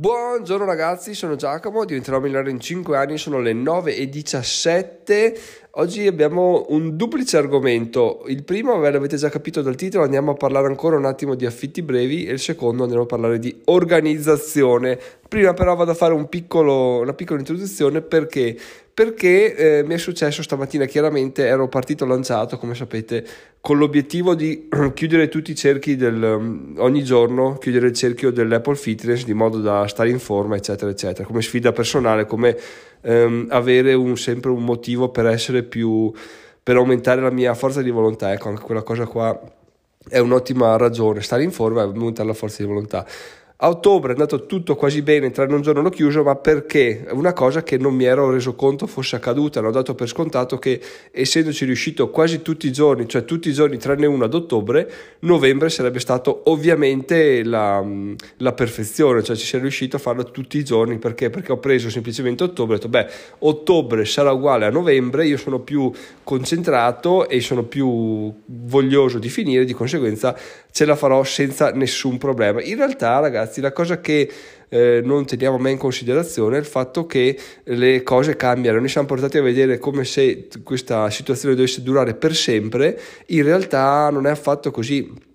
Buongiorno ragazzi, sono Giacomo, diventerò milionario in 5 anni, sono le 9 e 17. Oggi abbiamo un duplice argomento. Il primo, ve l'avete già capito dal titolo, andiamo a parlare ancora un attimo di affitti brevi e il secondo andremo a parlare di organizzazione. Prima però vado a fare un piccolo, una piccola introduzione perché perché eh, mi è successo stamattina, chiaramente ero partito lanciato, come sapete, con l'obiettivo di chiudere tutti i cerchi del, um, ogni giorno, chiudere il cerchio dell'Apple Fitness di modo da stare in forma, eccetera, eccetera, come sfida personale, come ehm, avere un, sempre un motivo per essere più, per aumentare la mia forza di volontà, ecco, anche quella cosa qua è un'ottima ragione, stare in forma e aumentare la forza di volontà. A ottobre è andato tutto quasi bene, tra un giorno l'ho chiuso, ma perché? Una cosa che non mi ero reso conto fosse accaduta, l'ho dato per scontato che essendoci riuscito quasi tutti i giorni, cioè tutti i giorni tranne uno ad ottobre, novembre sarebbe stato ovviamente la, la perfezione, cioè ci sei riuscito a farlo tutti i giorni, perché? Perché ho preso semplicemente ottobre, ho detto beh, ottobre sarà uguale a novembre, io sono più concentrato e sono più voglioso di finire, di conseguenza ce la farò senza nessun problema. In realtà ragazzi, la cosa che eh, non teniamo mai in considerazione è il fatto che le cose cambiano. Noi siamo portati a vedere come se questa situazione dovesse durare per sempre, in realtà non è affatto così.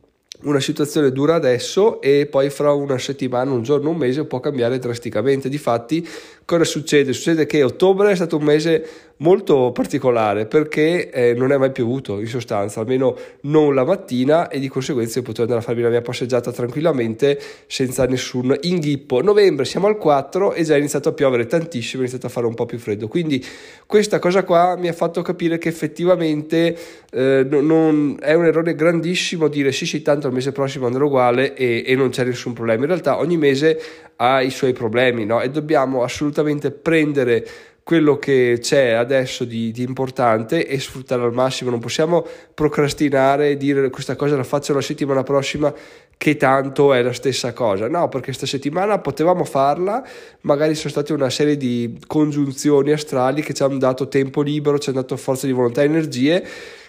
Una situazione dura adesso e poi fra una settimana, un giorno, un mese può cambiare drasticamente. Difatti, cosa succede? Succede che ottobre è stato un mese molto particolare perché eh, non è mai piovuto in sostanza, almeno non la mattina e di conseguenza io potevo andare a farmi la mia passeggiata tranquillamente senza nessun inghippo. Novembre siamo al 4 e già è iniziato a piovere tantissimo, è iniziato a fare un po' più freddo, quindi questa cosa qua mi ha fatto capire che effettivamente eh, non, è un errore grandissimo dire sì sì tanto il mese prossimo andrà uguale e, e non c'è nessun problema, in realtà ogni mese ha i suoi problemi no? e dobbiamo assolutamente prendere quello che c'è adesso di, di, importante e sfruttare al massimo. Non possiamo procrastinare e dire questa cosa la faccio la settimana prossima che tanto è la stessa cosa. No, perché questa settimana potevamo farla, magari sono state una serie di congiunzioni astrali che ci hanno dato tempo libero, ci hanno dato forza di volontà e energie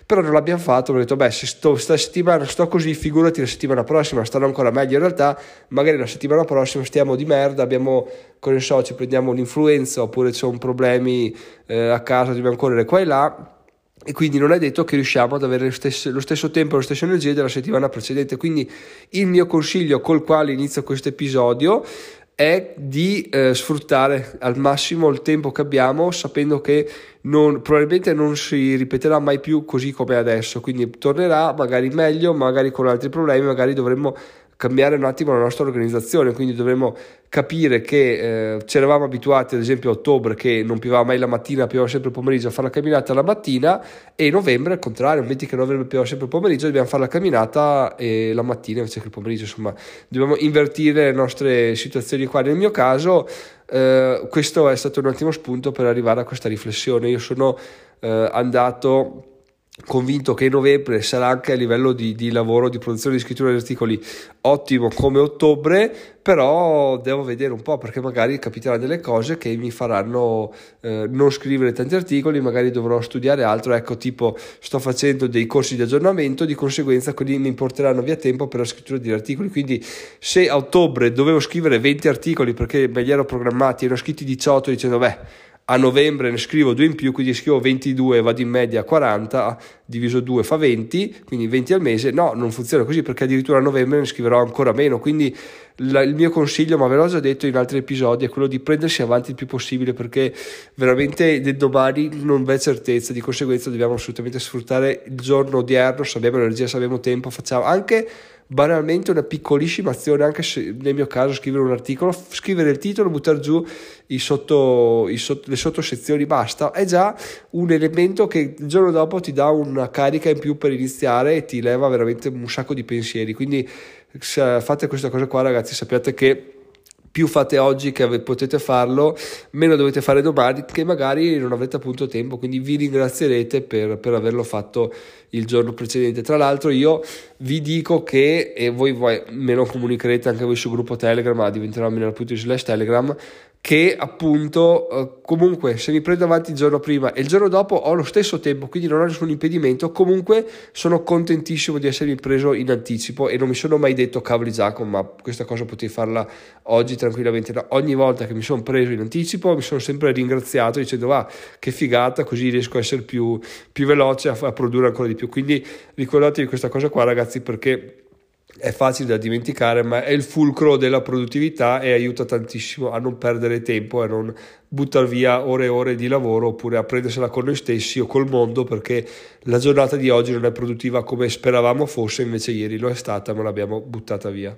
però non l'abbiamo fatto, ho detto beh se sto, settimana sto così figurati la settimana prossima starò ancora meglio, in realtà magari la settimana prossima stiamo di merda, abbiamo con i soci prendiamo un'influenza oppure ci sono problemi eh, a casa, dobbiamo correre qua e là e quindi non è detto che riusciamo ad avere lo stesso, lo stesso tempo e lo stesso energia della settimana precedente. Quindi il mio consiglio col quale inizio questo episodio è di eh, sfruttare al massimo il tempo che abbiamo sapendo che non, probabilmente non si ripeterà mai più così come adesso. Quindi tornerà magari meglio magari con altri problemi magari dovremmo cambiare un attimo la nostra organizzazione, quindi dovremmo capire che eh, ci eravamo abituati ad esempio a ottobre che non pioveva mai la mattina, pioveva sempre il pomeriggio, a fare la camminata la mattina e novembre al contrario, metti che novembre pioveva sempre il pomeriggio, dobbiamo fare la camminata e la mattina invece che il pomeriggio, insomma dobbiamo invertire le nostre situazioni qua. Nel mio caso eh, questo è stato un ottimo spunto per arrivare a questa riflessione, io sono eh, andato convinto che novembre sarà anche a livello di, di, lavoro, di produzione di scrittura di articoli ottimo come ottobre, però devo vedere un po' perché magari capiteranno delle cose che mi faranno eh, non scrivere tanti articoli, magari dovrò studiare altro, ecco tipo sto facendo dei corsi di aggiornamento, di conseguenza quelli mi porteranno via tempo per la scrittura di articoli, quindi se a ottobre dovevo scrivere 20 articoli perché me li ero programmati e ne ho scritti 18 dicendo beh a novembre ne scrivo due in più, quindi scrivo 22 vado in media a 40, diviso 2 fa 20, quindi 20 al mese. No, non funziona così perché addirittura a novembre ne scriverò ancora meno, quindi la, il mio consiglio, ma ve l'ho già detto in altri episodi, è quello di prendersi avanti il più possibile perché veramente del domani non v'è certezza, di conseguenza dobbiamo assolutamente sfruttare il giorno odierno, se abbiamo energia, se abbiamo tempo, facciamo anche banalmente una piccolissima azione, anche se nel mio caso scrivere un articolo, scrivere il titolo, buttare giù i sotto, i sotto, le sottosezioni, basta, è già un elemento che il giorno dopo ti dà una carica in più per iniziare e ti leva veramente un sacco di pensieri. Quindi fate questa cosa qua ragazzi sappiate che più fate oggi che potete farlo, meno dovete fare domani che magari non avrete appunto tempo, quindi vi ringrazierete per, per averlo fatto il giorno precedente. Tra l'altro io vi dico che, e voi, voi me lo comunicherete anche voi sul gruppo Telegram, ma diventerò milano.it slash Telegram, che appunto eh, comunque se mi prendo avanti il giorno prima e il giorno dopo ho lo stesso tempo quindi non ho nessun impedimento comunque sono contentissimo di essermi preso in anticipo e non mi sono mai detto cavoli Giacomo ma questa cosa potevi farla oggi tranquillamente no, ogni volta che mi sono preso in anticipo mi sono sempre ringraziato dicendo va che figata così riesco a essere più, più veloce a, a produrre ancora di più quindi ricordatevi questa cosa qua ragazzi perché è facile da dimenticare, ma è il fulcro della produttività e aiuta tantissimo a non perdere tempo e a non buttare via ore e ore di lavoro oppure a prendersela con noi stessi o col mondo perché la giornata di oggi non è produttiva come speravamo fosse, invece ieri lo è stata, ma l'abbiamo buttata via.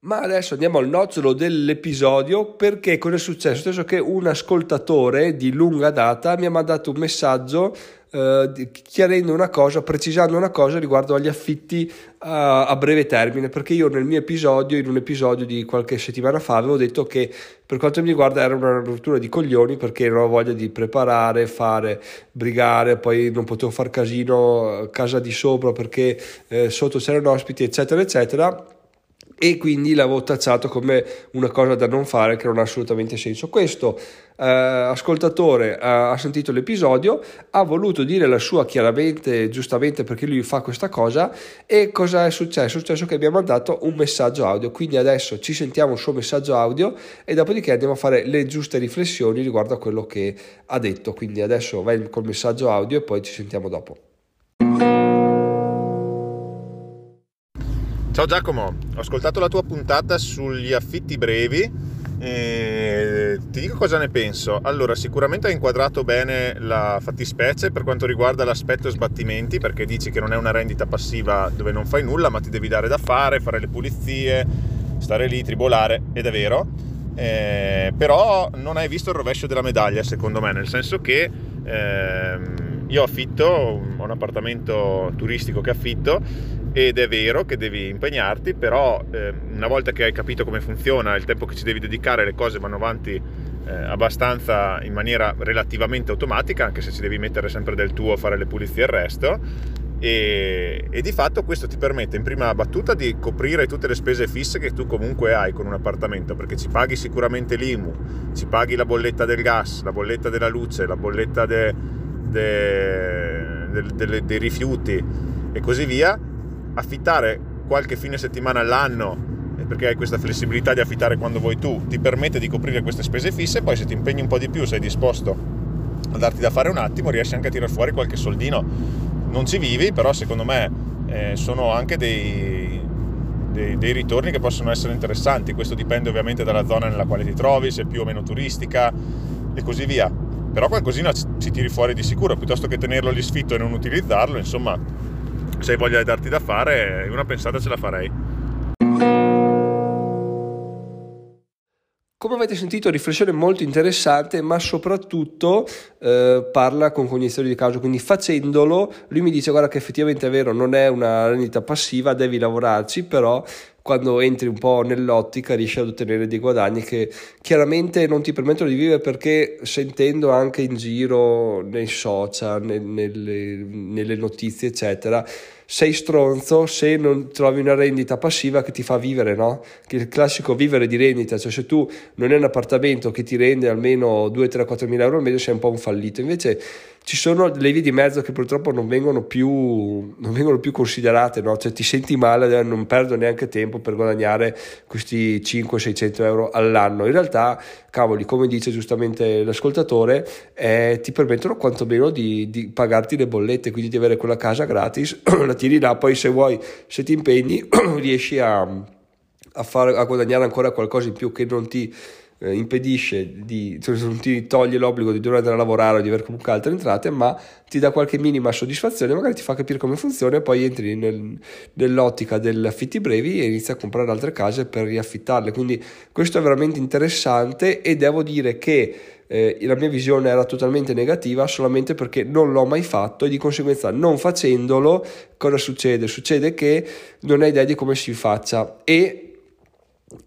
Ma adesso andiamo al nocciolo dell'episodio perché cosa è successo? È che un ascoltatore di lunga data mi ha mandato un messaggio eh, chiarendo una cosa, precisando una cosa riguardo agli affitti a, a, breve termine, perché io nel mio episodio, in un episodio di qualche settimana fa, avevo detto che per quanto mi riguarda era una rottura di coglioni perché non avevo voglia di preparare, fare, brigare, poi non potevo far casino a casa di sopra perché eh, sotto c'erano ospiti, eccetera, eccetera e quindi l'avevo tacciato come una cosa da non fare che non ha assolutamente senso. Questo eh, ascoltatore eh, ha sentito l'episodio, ha voluto dire la sua chiaramente, giustamente perché lui fa questa cosa e cosa è successo? È successo che abbiamo mandato un messaggio audio, quindi adesso ci sentiamo il suo messaggio audio e dopodiché andiamo a fare le giuste riflessioni riguardo a quello che ha detto, quindi adesso vai col messaggio audio e poi ci sentiamo dopo. Ciao Giacomo, ho ascoltato la tua puntata sugli affitti brevi e ti dico cosa ne penso. Allora, sicuramente hai inquadrato bene la fattispecie per quanto riguarda l'aspetto sbattimenti, perché dici che non è una rendita passiva dove non fai nulla, ma ti devi dare da fare, fare le pulizie, stare lì, tribolare, ed è vero. Eh, però non hai visto il rovescio della medaglia, secondo me, nel senso che ehm, io affitto, ho un appartamento turistico che affitto ed è vero che devi impegnarti, però eh, una volta che hai capito come funziona, il tempo che ci devi dedicare, le cose vanno avanti eh, abbastanza in maniera relativamente automatica, anche se ci devi mettere sempre del tuo a fare le pulizie e il resto. E, e, di fatto questo ti permette in prima battuta di coprire tutte le spese fisse che tu comunque hai con un appartamento perché ci paghi sicuramente l'IMU, ci paghi la bolletta del gas, la bolletta della luce, la bolletta de, de, de, de, dei rifiuti e così via affittare qualche fine settimana all'anno perché hai questa flessibilità di affittare quando vuoi tu, ti permette di coprire queste spese fisse, poi se ti impegni un po' di più, sei disposto a darti da fare un attimo, riesci anche a tirare fuori qualche soldino. Non ci vivi, però secondo me eh, sono anche dei, dei, dei, ritorni che possono essere interessanti. Questo dipende ovviamente dalla zona nella quale ti trovi, se è più o meno turistica e così via. Però qualcosina ci, ci tiri fuori di sicuro, piuttosto che tenerlo lì sfitto e non utilizzarlo, insomma se hai voglia di darti da fare, una pensata ce la farei. Come avete sentito, riflessione molto interessante, ma soprattutto eh, parla con cognizione di causa, quindi facendolo lui mi dice guarda che effettivamente è vero, non è una rendita passiva, devi lavorarci, però quando entri un po' nell'ottica riesci ad ottenere dei guadagni che chiaramente non ti permettono di vivere perché sentendo anche in giro nei social, nel, nelle, nelle notizie eccetera, sei stronzo se non trovi una rendita passiva che ti fa vivere, no? Il classico vivere di rendita, cioè se tu non hai un appartamento che ti rende almeno 2, 3, 4 mila euro al mese sei un po' un fallito. Invece ci sono delle vie di mezzo che purtroppo non vengono più, non vengono più considerate, no? Cioè ti senti male, non perdo neanche tempo per guadagnare questi 500-600 euro all'anno. In realtà, cavoli, come dice giustamente l'ascoltatore, eh, ti permettono quantomeno di, di pagarti le bollette, quindi di avere quella casa gratis, la tiri là, poi se vuoi, se ti impegni, riesci a, a, far, a guadagnare ancora qualcosa in più che non ti eh, impedisce di, cioè non ti toglie l'obbligo di dover andare a lavorare o di avere comunque altre entrate, ma ti dà qualche minima soddisfazione, magari ti fa capire come funziona e poi entri nel, nell'ottica degli affitti brevi e inizi a comprare altre case per riaffittarle. Quindi questo è veramente interessante e devo dire che eh, la mia visione era totalmente negativa solamente perché non l'ho mai fatto e di conseguenza non facendolo cosa succede? Succede che non hai idea di come si faccia e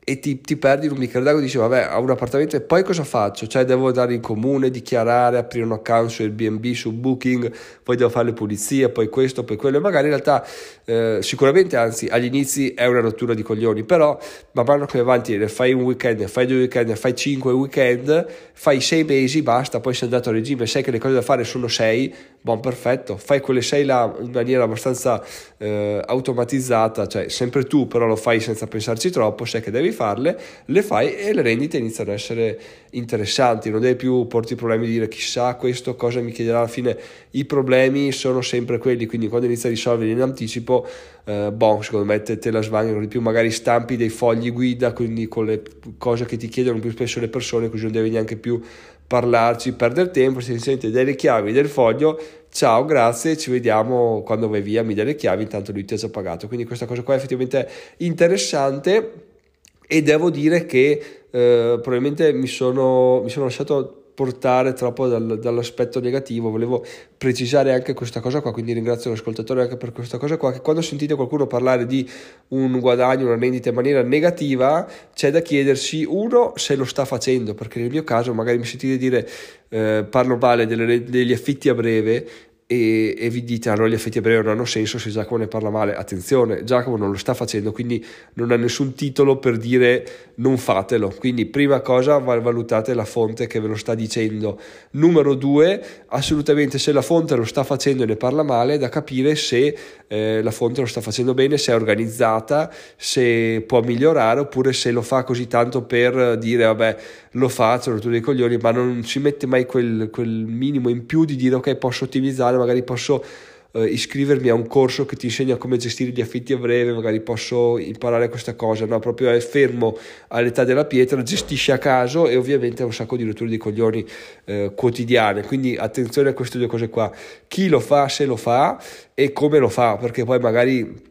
e ti, ti, perdi in un d'acqua e dici vabbè ho un appartamento e poi cosa faccio? Cioè devo andare in comune, dichiarare, aprire un account su Airbnb, su Booking, poi devo fare le pulizie, poi questo, poi quello e magari in realtà eh, sicuramente anzi agli inizi è una rottura di coglioni però man mano che avanti ne fai un weekend, ne fai due weekend, ne fai cinque weekend, fai sei mesi, basta, poi sei andato a regime, sai che le cose da fare sono sei, buon perfetto, fai quelle sei là in maniera abbastanza eh, automatizzata, cioè sempre tu però lo fai senza pensarci troppo, sai che devi farle, le fai e le rendite iniziano ad essere interessanti, non devi più porti problemi di dire chissà questo cosa mi chiederà alla fine, i problemi sono sempre quelli, quindi quando inizi a risolverli in anticipo, eh, boh, secondo me te, te la svangano di più, magari stampi dei fogli guida, quindi con le cose che ti chiedono più spesso le persone, così non devi neanche più parlarci, perdere tempo, se ti sente delle chiavi del foglio, ciao, grazie, ci vediamo quando vai via, mi dai le chiavi, intanto lui ti ha già pagato. Quindi questa cosa qua è effettivamente interessante e devo dire che eh, probabilmente mi sono, mi sono lasciato portare troppo dal, dall'aspetto negativo, volevo precisare anche questa cosa qua, quindi ringrazio l'ascoltatore anche per questa cosa qua, che quando sentite qualcuno parlare di un guadagno, una rendita in maniera negativa, c'è da chiedersi uno se lo sta facendo, perché nel mio caso magari mi sentite dire eh, parlo male delle, degli affitti a breve, e, e, vi dite allora gli effetti a breve non hanno senso se Giacomo ne parla male. Attenzione Giacomo non lo sta facendo quindi non ha nessun titolo per dire non fatelo. Quindi prima cosa valutate la fonte che ve lo sta dicendo. Numero due assolutamente se la fonte lo sta facendo e ne parla male da capire se eh, la fonte lo sta facendo bene se è organizzata se può migliorare oppure se lo fa così tanto per dire vabbè lo faccio tu dei coglioni ma non ci mette mai quel, quel minimo in più di dire ok posso ottimizzare magari posso eh, iscrivermi a un corso che ti insegna come gestire gli affitti a breve, magari posso imparare questa cosa, no? proprio è fermo all'età della pietra, gestisce a caso e ovviamente ha un sacco di rotture di coglioni eh, quotidiane, quindi attenzione a queste due cose qua, chi lo fa, se lo fa e come lo fa, perché poi magari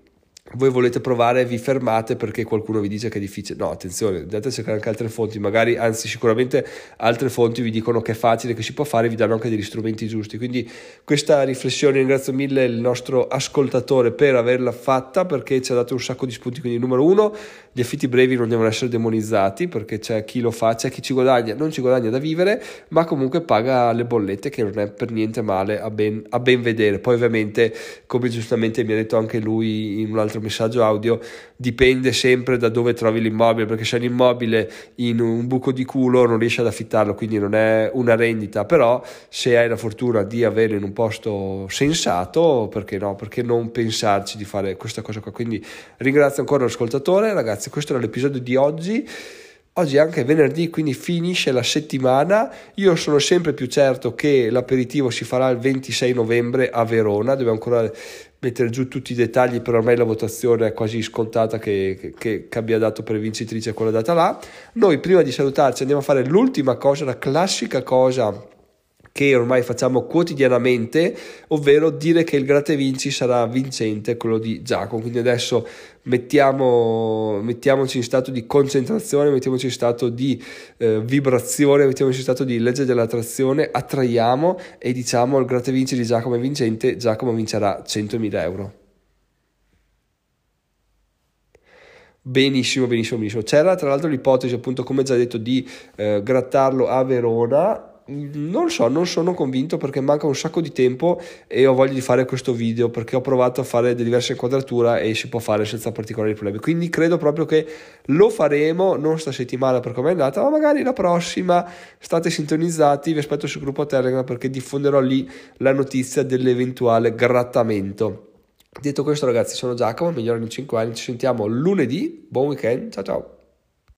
voi volete provare, vi fermate perché qualcuno vi dice che è difficile. No, attenzione, andate a cercare anche altre fonti, magari, anzi, sicuramente altre fonti vi dicono che è facile, che si può fare, vi danno anche degli strumenti giusti. Quindi questa riflessione ringrazio mille il nostro ascoltatore per averla fatta perché ci ha dato un sacco di spunti. Quindi, numero uno, gli affitti brevi non devono essere demonizzati perché c'è chi lo fa, c'è chi ci guadagna, non ci guadagna da vivere, ma comunque paga le bollette che non è per niente male a ben, a ben vedere. Poi, ovviamente, come giustamente mi ha detto anche lui in un altro messaggio audio, dipende sempre da dove trovi l'immobile, perché se un immobile in un buco di culo non riesci ad affittarlo, quindi non è una rendita, però se hai la fortuna di averlo in un posto sensato, perché no? Perché non pensarci di fare questa cosa qua? Quindi ringrazio ancora l'ascoltatore, ragazzi, questo era l'episodio di oggi. Oggi è anche venerdì, quindi finisce la settimana. Io sono sempre più certo che l'aperitivo si farà il 26 novembre a Verona. Devo ancora mettere giù tutti i dettagli, però ormai la votazione è quasi scontata che, che, che, abbia dato per vincitrice quella data là. Noi prima di salutarci andiamo a fare l'ultima cosa, la classica cosa che ormai facciamo quotidianamente, ovvero dire che il gratta e vinci sarà vincente, quello di Giacomo. Quindi adesso mettiamo, mettiamoci in stato di concentrazione, mettiamoci in stato di eh, vibrazione, mettiamoci in stato di legge dell'attrazione, attraiamo e diciamo il gratta e vinci di Giacomo è vincente, Giacomo vincerà 100.000 euro. Benissimo, benissimo, benissimo. C'era tra l'altro l'ipotesi, appunto, come già detto, di eh, grattarlo a Verona non so, non sono convinto perché manca un sacco di tempo e ho voglia di fare questo video perché ho provato a fare delle diverse inquadrature e si può fare senza particolari problemi. Quindi credo proprio che lo faremo, non sta settimana per come è andata, ma magari la prossima. State sintonizzati, vi aspetto sul gruppo Telegram perché diffonderò lì la notizia dell'eventuale grattamento. Detto questo ragazzi, sono Giacomo, migliore in 5 anni, ci sentiamo lunedì, buon weekend, ciao ciao!